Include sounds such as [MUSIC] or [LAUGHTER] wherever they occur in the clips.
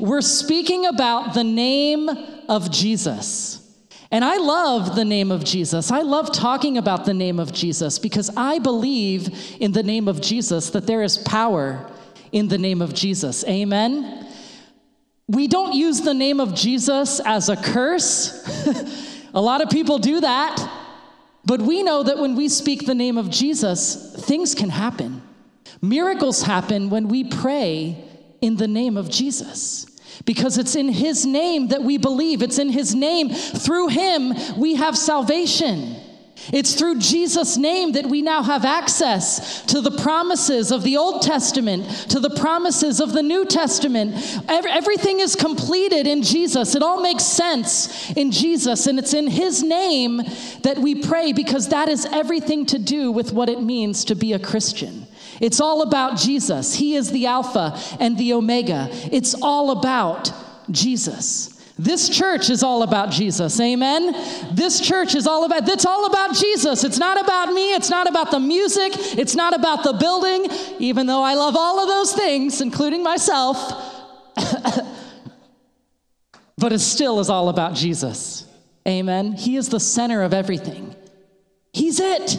we're speaking about the name of Jesus. And I love the name of Jesus. I love talking about the name of Jesus because I believe in the name of Jesus that there is power in the name of Jesus. Amen. We don't use the name of Jesus as a curse. [LAUGHS] a lot of people do that. But we know that when we speak the name of Jesus, things can happen. Miracles happen when we pray in the name of Jesus. Because it's in His name that we believe. It's in His name. Through Him, we have salvation. It's through Jesus' name that we now have access to the promises of the Old Testament, to the promises of the New Testament. Everything is completed in Jesus. It all makes sense in Jesus, and it's in His name that we pray because that is everything to do with what it means to be a Christian. It's all about Jesus. He is the Alpha and the Omega. It's all about Jesus. This church is all about Jesus. Amen. This church is all about it's all about Jesus. It's not about me, it's not about the music, it's not about the building, even though I love all of those things including myself. [COUGHS] but it still is all about Jesus. Amen. He is the center of everything. He's it.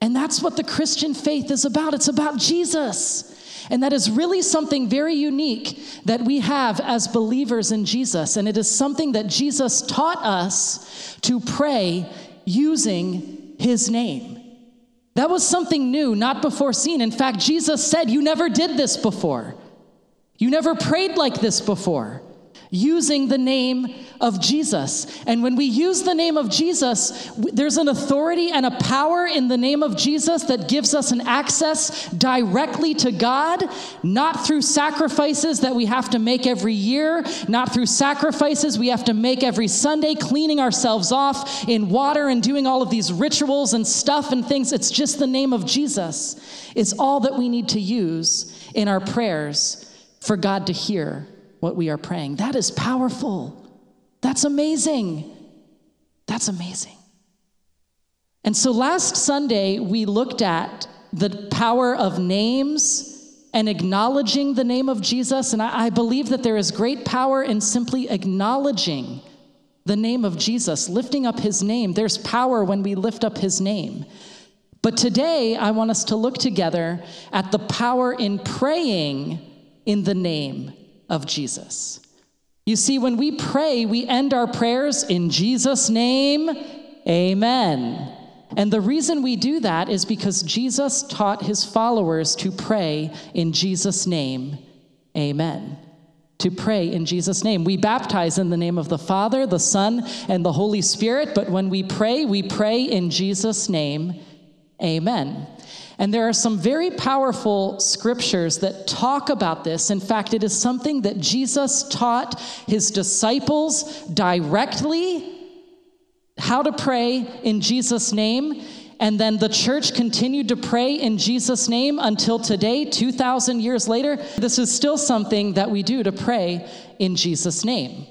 And that's what the Christian faith is about. It's about Jesus. And that is really something very unique that we have as believers in Jesus. And it is something that Jesus taught us to pray using his name. That was something new, not before seen. In fact, Jesus said, You never did this before. You never prayed like this before using the name of Jesus. And when we use the name of Jesus, there's an authority and a power in the name of Jesus that gives us an access directly to God, not through sacrifices that we have to make every year, not through sacrifices we have to make every Sunday, cleaning ourselves off in water and doing all of these rituals and stuff and things. It's just the name of Jesus It's all that we need to use in our prayers for God to hear what we are praying. That is powerful. That's amazing. That's amazing. And so last Sunday, we looked at the power of names and acknowledging the name of Jesus. And I, I, believe that there is great power in simply acknowledging the name of Jesus, lifting up his name. There's power when we lift up his name. But today, I want us to look together at the power in praying in the name of Jesus. You see, when we pray, we end our prayers in Jesus' name, amen. And the reason we do that is because Jesus taught his followers to pray in Jesus' name, amen. To pray in Jesus' name. We baptize in the name of the Father, the Son, and the Holy Spirit, but when we pray, we pray in Jesus' name, amen. And there are some very powerful scriptures that talk about this. In fact, it is something that Jesus taught his disciples directly how to pray in Jesus' name. And then the church continued to pray in Jesus' name until today, 2,000 years later. This is still something that we do to pray in Jesus' name.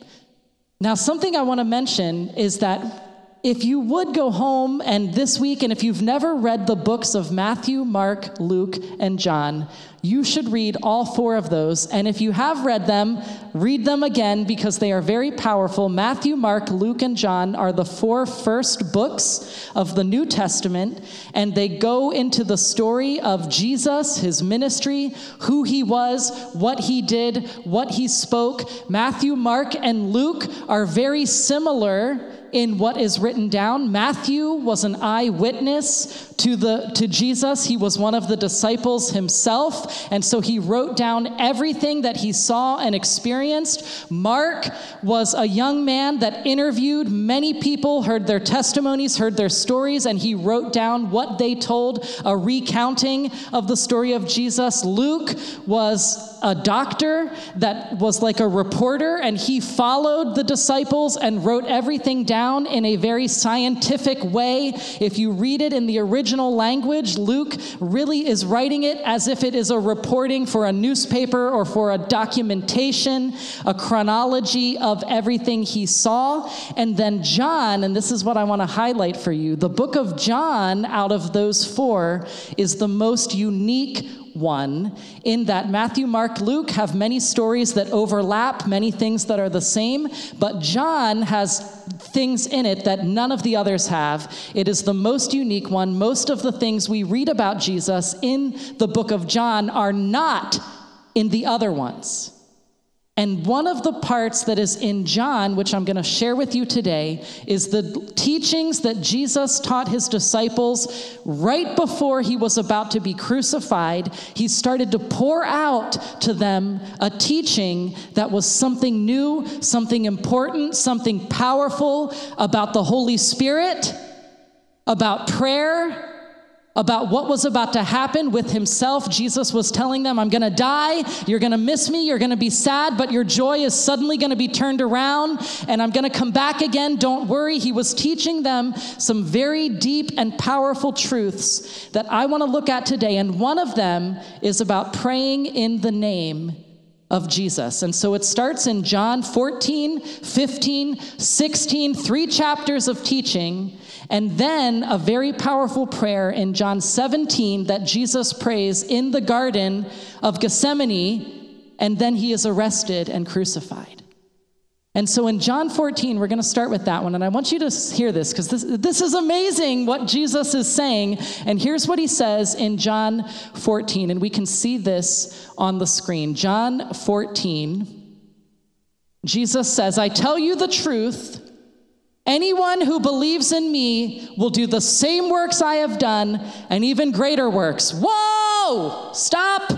Now, something I want to mention is that if you would go home and this week, and if you've never read the books of Matthew, Mark, Luke, and John, you should read all four of those. And if you have read them, read them again because they are very powerful. Matthew, Mark, Luke, and John are the four first books of the New Testament, and they go into the story of Jesus, his ministry, who he was, what he did, what he spoke. Matthew, Mark, and Luke are very similar in what is written down. Matthew was an eyewitness to, the, to Jesus. He was one of the disciples himself, and so he wrote down everything that he saw and experienced. Mark was a young man that interviewed many people, heard their testimonies, heard their stories, and he wrote down what they told, a recounting of the story of Jesus. Luke was a doctor that was like a reporter, and he followed the disciples and wrote everything down in a very scientific way. If you read it in the original language, Luke really is writing it as if it is a reporting for a newspaper or for a documentation, a chronology of everything he saw. And then John, and this is what I want to highlight for you the book of John, out of those four, is the most unique one in that Matthew, Mark, Luke have many stories that overlap, many things that are the same, but John has things in it that none of the others have. It is the most unique one. Most of the things we read about Jesus in the book of John are not in the other ones. And one of the parts that is in John, which I'm going to share with you today, is the teachings that Jesus taught his disciples right before he was about to be crucified. He started to pour out to them a teaching that was something new, something important, something powerful about the Holy Spirit, about prayer about what was about to happen with himself. Jesus was telling them, I'm going to die. You're going to miss me. You're going to be sad, but your joy is suddenly going to be turned around, and I'm going to come back again. Don't worry. He was teaching them some very deep and powerful truths that I want to look at today. And one of them is about praying in the name of Jesus. And so it starts in John 14, 15, 16, three chapters of teaching and then a very powerful prayer in John 17 that Jesus prays in the Garden of Gethsemane, and then he is arrested and crucified. And so in John 14, we're going to start with that one. And I want you to hear this because this, this is amazing what Jesus is saying. And here's what he says in John 14. And we can see this on the screen. John 14, Jesus says, I tell you the truth. Anyone who believes in me will do the same works I have done and even greater works. Whoa! Stop!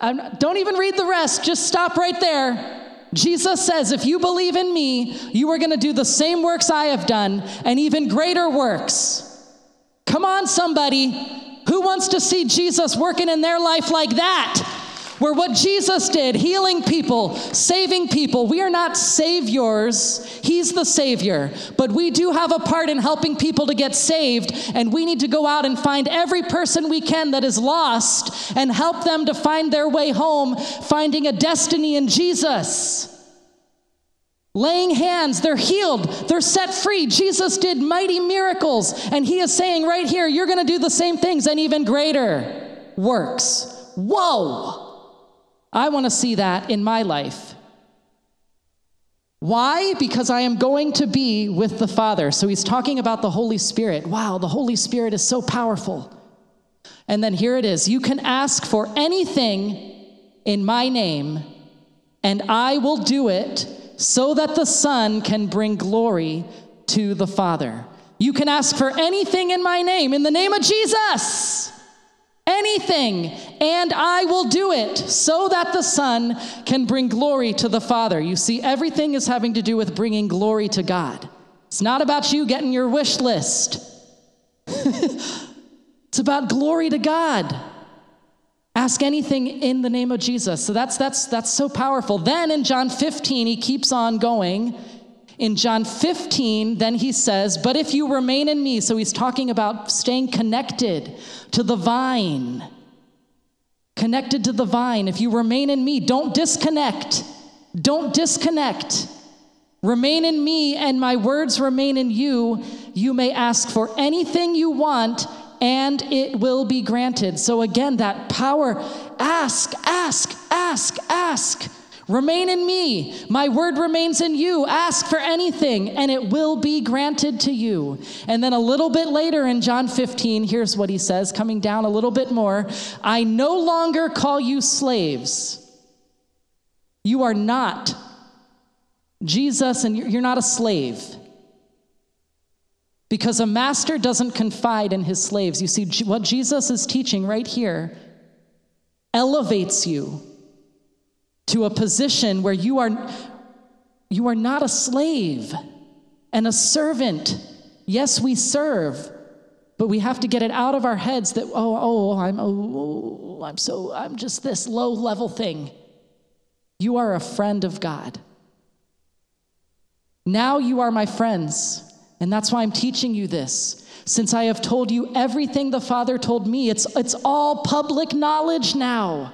I'm, don't even read the rest, just stop right there. Jesus says, if you believe in me, you are going to do the same works I have done and even greater works. Come on, somebody. Who wants to see Jesus working in their life like that? Where what Jesus did, healing people, saving people, we are not saviors. He's the Savior. But we do have a part in helping people to get saved, and we need to go out and find every person we can that is lost and help them to find their way home, finding a destiny in Jesus. Laying hands, they're healed, they're set free. Jesus did mighty miracles, and He is saying right here, you're to do the same things and even greater works. Whoa! I want to see that in my life. Why? Because I am going to be with the Father. So he's talking about the Holy Spirit. Wow, the Holy Spirit is so powerful. And then here it is you can ask for anything in my name, and I will do it so that the Son can bring glory to the Father. You can ask for anything in my name, in the name of Jesus anything, and I will do it so that the Son can bring glory to the Father. You see, everything is having to do with bringing glory to God. It's not about you getting your wish list, [LAUGHS] it's about glory to God. Ask anything in the name of Jesus. So that's that's that's so powerful. Then in John 15 he keeps on going in John 15, then he says, But if you remain in me, so he's talking about staying connected to the vine. Connected to the vine. If you remain in me, don't disconnect. Don't disconnect. Remain in me, and my words remain in you. You may ask for anything you want, and it will be granted. So, again, that power ask, ask, ask, ask. Remain in me. My word remains in you. Ask for anything, and it will be granted to you. And then a little bit later in John 15, here's what he says, coming down a little bit more I no longer call you slaves. You are not Jesus, and you're not a slave. Because a master doesn't confide in his slaves. You see, what Jesus is teaching right here elevates you to a position where you are, you are not a slave and a servant. Yes, we serve, but we have to get it out of our heads that, oh, oh, I'm, oh, oh, I'm so, I'm just this low level thing. You are a friend of God. Now you are my friends, and that's why I'm teaching you this. Since I have told you everything the Father told me, it's, it's all public knowledge now.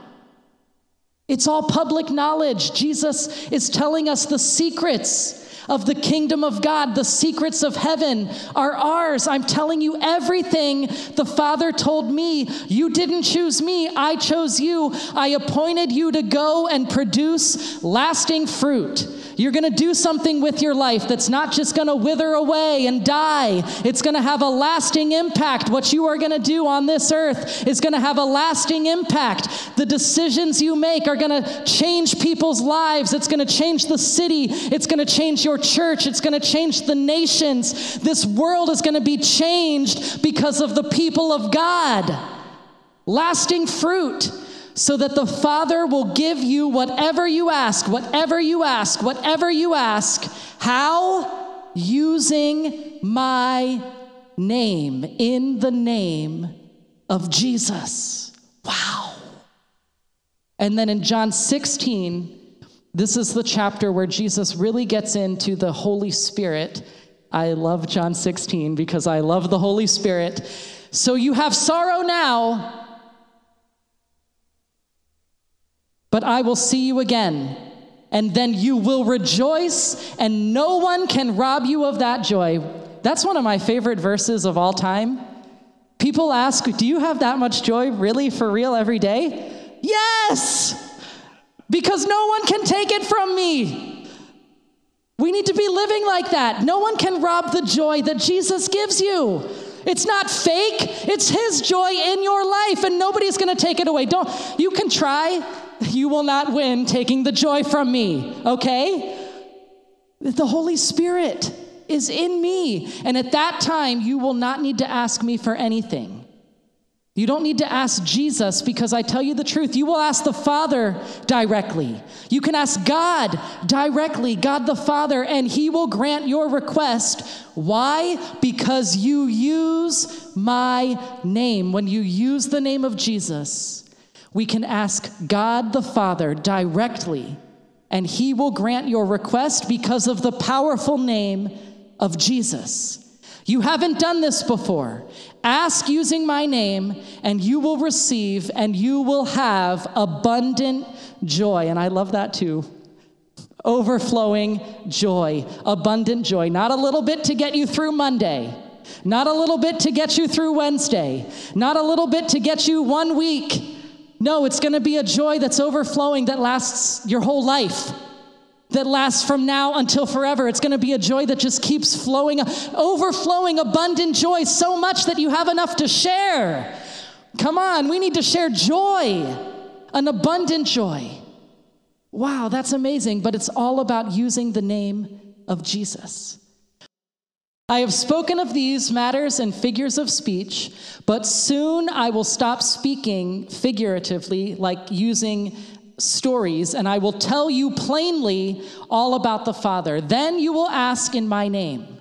It's all public knowledge. Jesus is telling us the secrets of the kingdom of God, the secrets of heaven are ours. I'm telling you everything the Father told me. You didn't choose me, I chose you. I appointed you to go and produce lasting fruit. You're going to do something with your life that's not just going to wither away and die. It's going to have a lasting impact. What you are going to do on this earth is going to have a lasting impact. The decisions you make are going to change people's lives. It's going to change the city. It's going to change your church. It's going to change the nations. This world is going to be changed because of the people of God. Lasting fruit so that the Father will give you whatever you ask, whatever you ask, whatever you ask. How? Using my name, in the name of Jesus. Wow. And then in John 16, this is the chapter where Jesus really gets into the Holy Spirit. I love John 16 because I love the Holy Spirit. So you have sorrow now but I will see you again, and then you will rejoice, and no one can rob you of that joy. That's one of my favorite verses of all time. People ask, Do you have that much joy really for real every day? Yes! Because no one can take it from me. We need to be living like that. No one can rob the joy that Jesus gives you. It's not fake. It's his joy in your life and nobody's going to take it away. Don't you can try you will not win taking the joy from me, okay? The Holy Spirit is in me. And at that time, you will not need to ask me for anything. You don't need to ask Jesus because I tell you the truth. You will ask the Father directly. You can ask God directly, God the Father, and He will grant your request. Why? Because you use my name. When you use the name of Jesus, we can ask God the Father directly, and He will grant your request because of the powerful name of Jesus. You haven't done this before. Ask using my name, and you will receive, and you will have abundant joy. And I love that too. Overflowing joy, abundant joy. Not a little bit to get you through Monday, not a little bit to get you through Wednesday, not a little bit to get you one week no, it's going to be a joy that's overflowing that lasts your whole life, that lasts from now until forever. It's going to be a joy that just keeps flowing, overflowing, abundant joy, so much that you have enough to share. Come on, we need to share joy, an abundant joy. Wow, that's amazing, but it's all about using the name of Jesus. I have spoken of these matters in figures of speech, but soon I will stop speaking figuratively, like using stories, and I will tell you plainly all about the Father. Then you will ask in my name.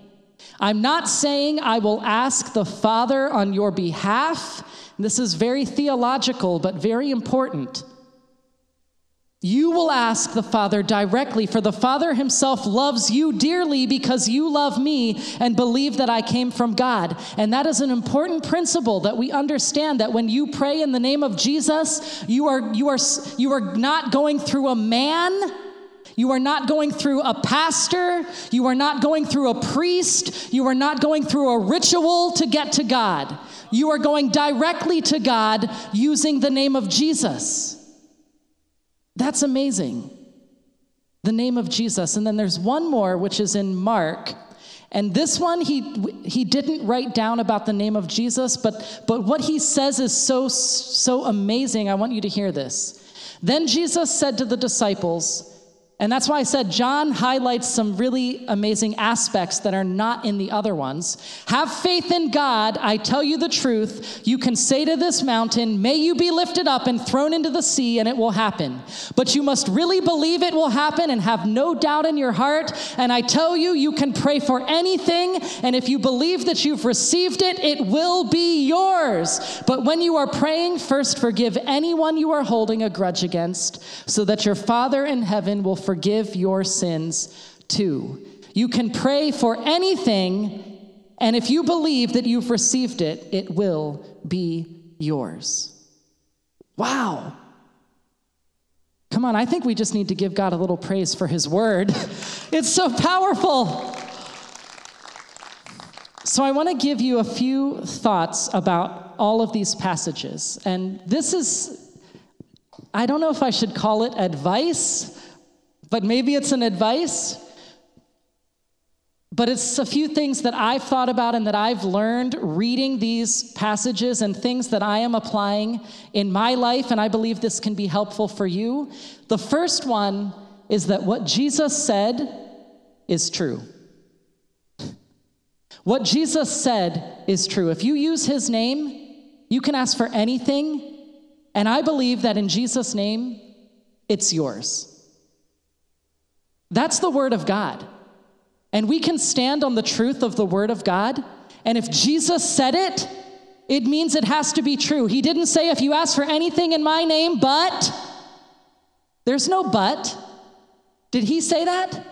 I'm not saying I will ask the Father on your behalf. This is very theological, but very important. You will ask the Father directly, for the Father himself loves you dearly because you love me and believe that I came from God. And that is an important principle that we understand that when you pray in the name of Jesus, you are, you are, you are not going through a man. You are not going through a pastor. You are not going through a priest. You are not going through a ritual to get to God. You are going directly to God using the name of Jesus. That's amazing. The name of Jesus. And then there's one more, which is in Mark. And this one, he, he didn't write down about the name of Jesus, but, but what he says is so, so amazing. I want you to hear this. Then Jesus said to the disciples, and that's why I said John highlights some really amazing aspects that are not in the other ones. Have faith in God. I tell you the truth. You can say to this mountain, May you be lifted up and thrown into the sea, and it will happen. But you must really believe it will happen and have no doubt in your heart. And I tell you, you can pray for anything, and if you believe that you've received it, it will be yours. But when you are praying, first forgive anyone you are holding a grudge against, so that your Father in heaven will forgive forgive your sins too. You can pray for anything, and if you believe that you've received it, it will be yours. Wow. Come on, I think we just need to give God a little praise for his word. [LAUGHS] it's so powerful. So, I want to give you a few thoughts about all of these passages. And this is, I don't know if I should call it advice, but maybe it's an advice. But it's a few things that I've thought about and that I've learned reading these passages and things that I am applying in my life, and I believe this can be helpful for you. The first one is that what Jesus said is true. What Jesus said is true. If you use his name, you can ask for anything, and I believe that in Jesus' name, it's yours. That's the word of God. And we can stand on the truth of the Word of God. And if Jesus said it, it means it has to be true. He didn't say, if you ask for anything in my name, but. There's no but. Did he say that?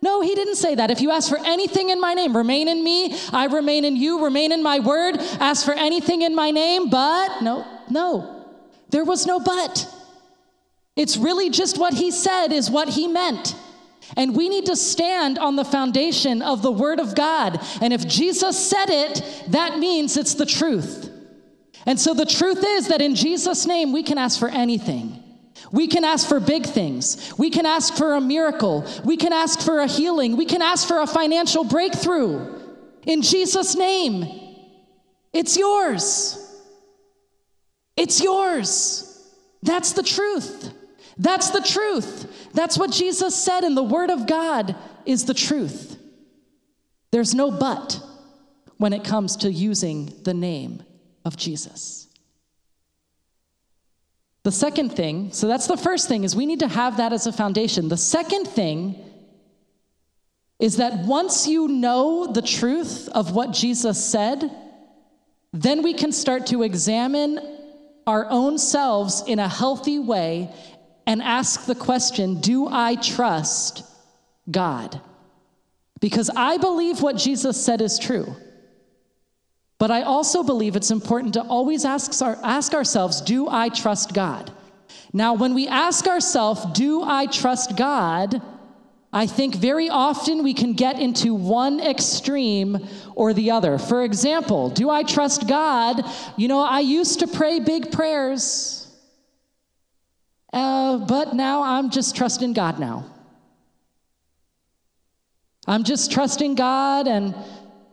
No, he didn't say that. If you ask for anything in my name, remain in me, I remain in you, remain in my word, ask for anything in my name, but. No, no. There was no but. It's really just what he said is what he meant. And we need to stand on the foundation of the Word of God. And if Jesus said it, that means it's the truth. And so the truth is that in Jesus' name, we can ask for anything. We can ask for big things. We can ask for a miracle. We can ask for a healing. We can ask for a financial breakthrough. In Jesus' name, it's yours. It's yours. That's the truth. That's the truth. That's what Jesus said, and the Word of God is the truth. There's no but when it comes to using the name of Jesus. The second thing, so that's the first thing, is we need to have that as a foundation. The second thing is that once you know the truth of what Jesus said, then we can start to examine our own selves in a healthy way and ask the question Do I trust God? Because I believe what Jesus said is true. But I also believe it's important to always ask, ask ourselves Do I trust God? Now, when we ask ourselves, Do I trust God? I think very often we can get into one extreme or the other. For example, do I trust God? You know, I used to pray big prayers. Uh, but now I'm just trusting God now. I'm just trusting God, and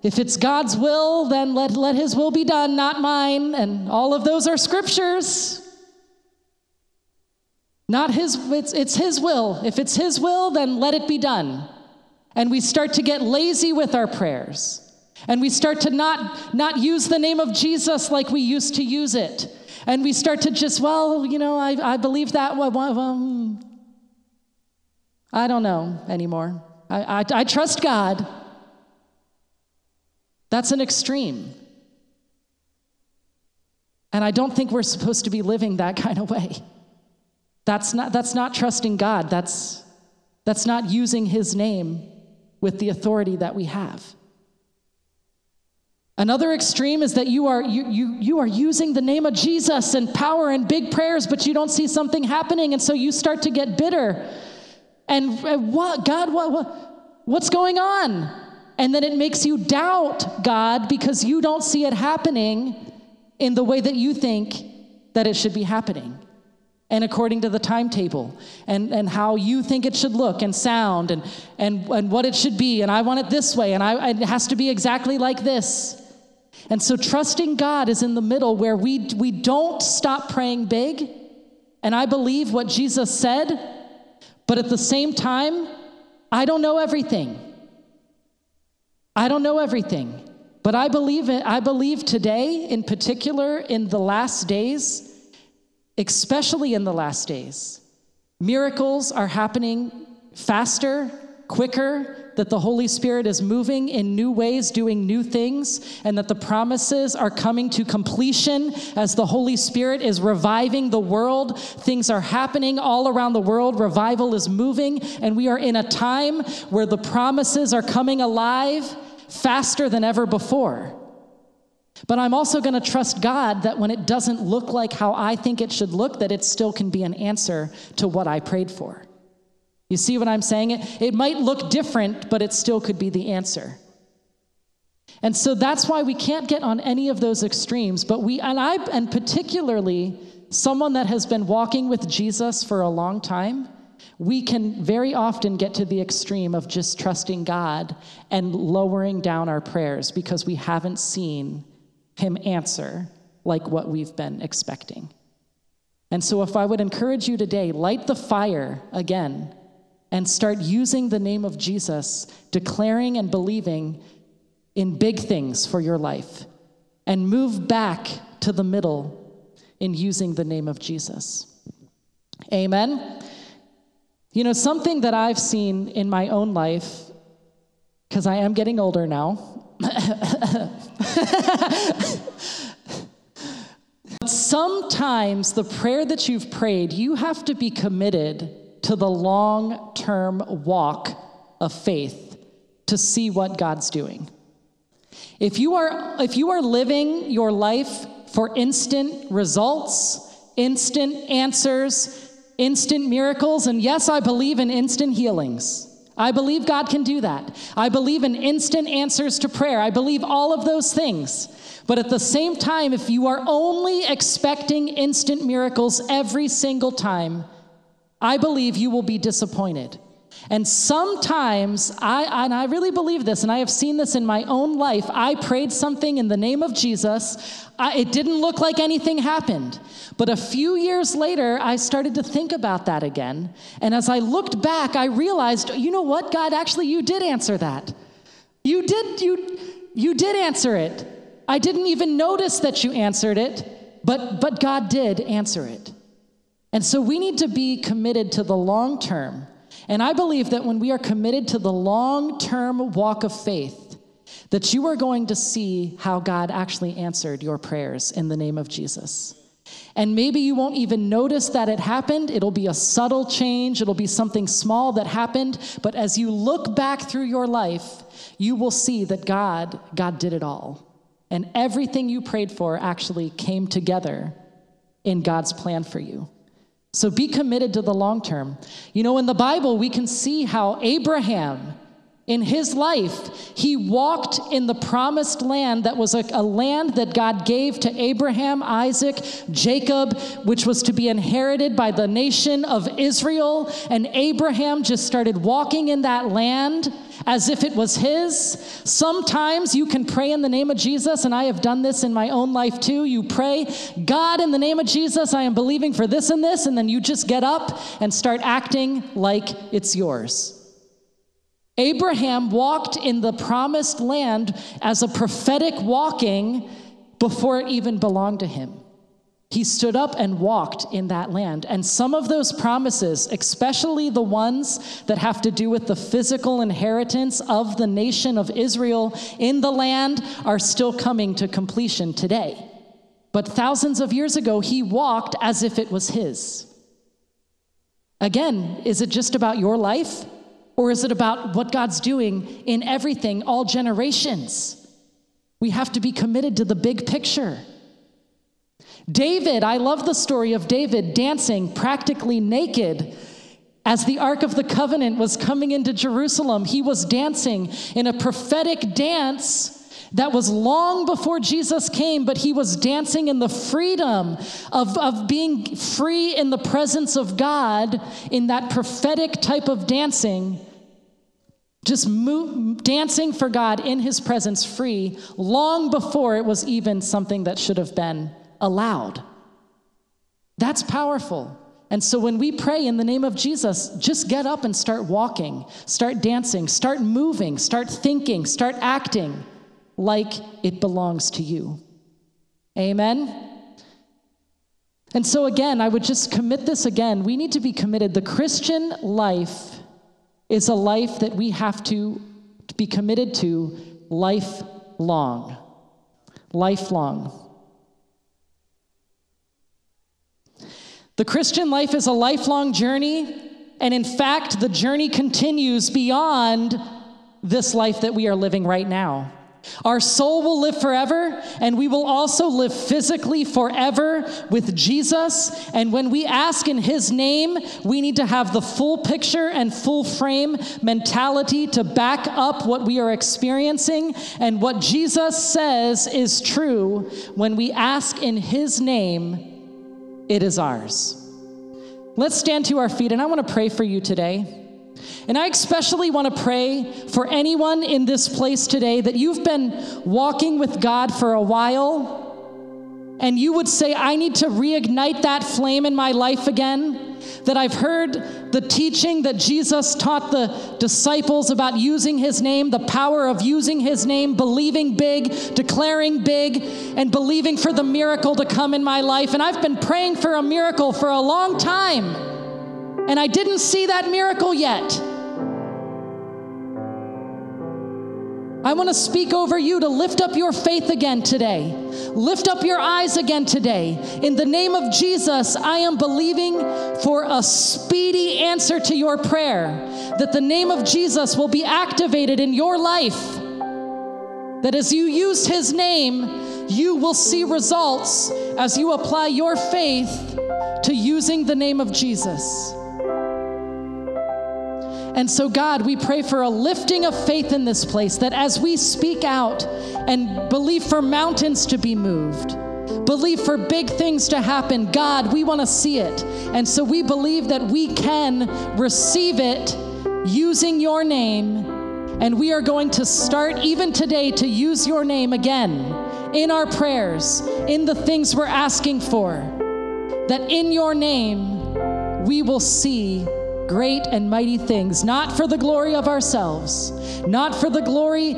if it's God's will, then let, let His will be done, not mine. And all of those are scriptures. Not His, it's, it's His will. If it's His will, then let it be done. And we start to get lazy with our prayers. And we start to not, not use the name of Jesus like we used to use it. And we start to just, well, you know, I, I believe that. Well, hmm. I don't know anymore. I, I, I trust God. That's an extreme. And I don't think we're supposed to be living that kind of way. That's not, that's not trusting God. That's, that's not using His name with the authority that we have. Another extreme is that you are, you, you, you are using the name of Jesus and power and big prayers, but you don't see something happening, and so you start to get bitter. And what, God, what, what, what's going on? And then it makes you doubt God because you don't see it happening in the way that you think that it should be happening and according to the timetable and, and how you think it should look and sound and, and, and what it should be. And I want it this way, and I, it has to be exactly like this. And so trusting God is in the middle where we, we don't stop praying big. And I believe what Jesus said, but at the same time, I don't know everything. I don't know everything. But I believe it, I believe today, in particular, in the last days, especially in the last days, miracles are happening faster, quicker, that the Holy Spirit is moving in new ways, doing new things, and that the promises are coming to completion as the Holy Spirit is reviving the world. Things are happening all around the world. Revival is moving, and we are in a time where the promises are coming alive faster than ever before. But I'm also going to trust God that when it doesn't look like how I think it should look, that it still can be an answer to what I prayed for. You see what I'm saying? It, might look different, but it still could be the answer. And so that's why we can't get on any of those extremes. But we, and I, and particularly someone that has been walking with Jesus for a long time, we can very often get to the extreme of just trusting God and lowering down our prayers because we haven't seen Him answer like what we've been expecting. And so, if I would encourage you today, light the fire again and start using the name of Jesus, declaring and believing in big things for your life, and move back to the middle in using the name of Jesus. Amen. You know, something that I've seen in my own life, because I am getting older now. [LAUGHS] But sometimes the prayer that you've prayed, you have to be committed to the long term walk of faith to see what God's doing. If you are, if you are living your life for instant results, instant answers, instant miracles. And yes, I believe in instant healings. I believe God can do that. I believe in instant answers to prayer. I believe all of those things. But at the same time, if you are only expecting instant miracles every single time, I believe you will be disappointed. And sometimes, I, and I really believe this, and I have seen this in my own life. I prayed something in the name of Jesus. I, it didn't look like anything happened. But a few years later, I started to think about that again. And as I looked back, I realized, you know what, God, actually, you did answer that. You did, you, you did answer it. I didn't even notice that you answered it, but, but God did answer it. And so we need to be committed to the long term and I believe that when we are committed to the long term walk of faith, that you are going to see how God actually answered your prayers in the name of Jesus. And maybe you won't even notice that it happened. It'll be a subtle change, it'll be something small that happened. But as you look back through your life, you will see that God, God did it all. And everything you prayed for actually came together in God's plan for you. So be committed to the long term. You know, in the Bible, we can see how Abraham, in his life, he walked in the promised land that was a, a, land that God gave to Abraham, Isaac, Jacob, which was to be inherited by the nation of Israel. And Abraham just started walking in that land as if it was his. Sometimes you can pray in the name of Jesus, and I have done this in my own life too. You pray, God, in the name of Jesus, I am believing for this and this, and then you just get up and start acting like it's yours. Abraham walked in the promised land as a prophetic walking before it even belonged to him. He stood up and walked in that land. And some of those promises, especially the ones that have to do with the physical inheritance of the nation of Israel in the land, are still coming to completion today. But thousands of years ago, he walked as if it was his. Again, is it just about your life? Or is it about what God's doing in everything, all generations? We have to be committed to the big picture. David, I love the story of David dancing practically naked as the Ark of the Covenant was coming into Jerusalem. He was dancing in a prophetic dance that was long before Jesus came, but he was dancing in the freedom of, of being free in the presence of God in that prophetic type of dancing. Just move, dancing for God in his presence free long before it was even something that should have been allowed. That's powerful. And so when we pray in the name of Jesus, just get up and start walking, start dancing, start moving, start thinking, start acting like it belongs to you. Amen. And so, again, I would just commit this again. We need to be committed. The Christian life is a life that we have to be committed to lifelong. Lifelong. The Christian life is a lifelong journey, and in fact, the journey continues beyond this life that we are living right now. Our soul will live forever, and we will also live physically forever with Jesus. And when we ask in His name, we need to have the full picture and full frame mentality to back up what we are experiencing. And what Jesus says is true. When we ask in His name, it is ours. Let's stand to our feet, and I want to pray for you today. And I especially want to pray for anyone in this place today that you've been walking with God for a while and you would say, I need to reignite that flame in my life again. That I've heard the teaching that Jesus taught the disciples about using his name, the power of using his name, believing big, declaring big, and believing for the miracle to come in my life. And I've been praying for a miracle for a long time and I didn't see that miracle yet. I want to speak over you to lift up your faith again today. Lift up your eyes again today. In the name of Jesus, I am believing for a speedy answer to your prayer, that the name of Jesus will be activated in your life. That as you use his name, you will see results as you apply your faith to using the name of Jesus. And so, God, we pray for a lifting of faith in this place that as we speak out and believe for mountains to be moved, believe for big things to happen, God, we want to see it. And so we believe that we can receive it using your name. And we are going to start even today to use your name again in our prayers, in the things we're asking for. That in your name, we will see great and mighty things, not for the glory of ourselves, not for the glory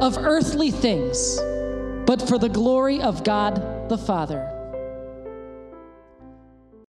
of earthly things, but for the glory of God the Father.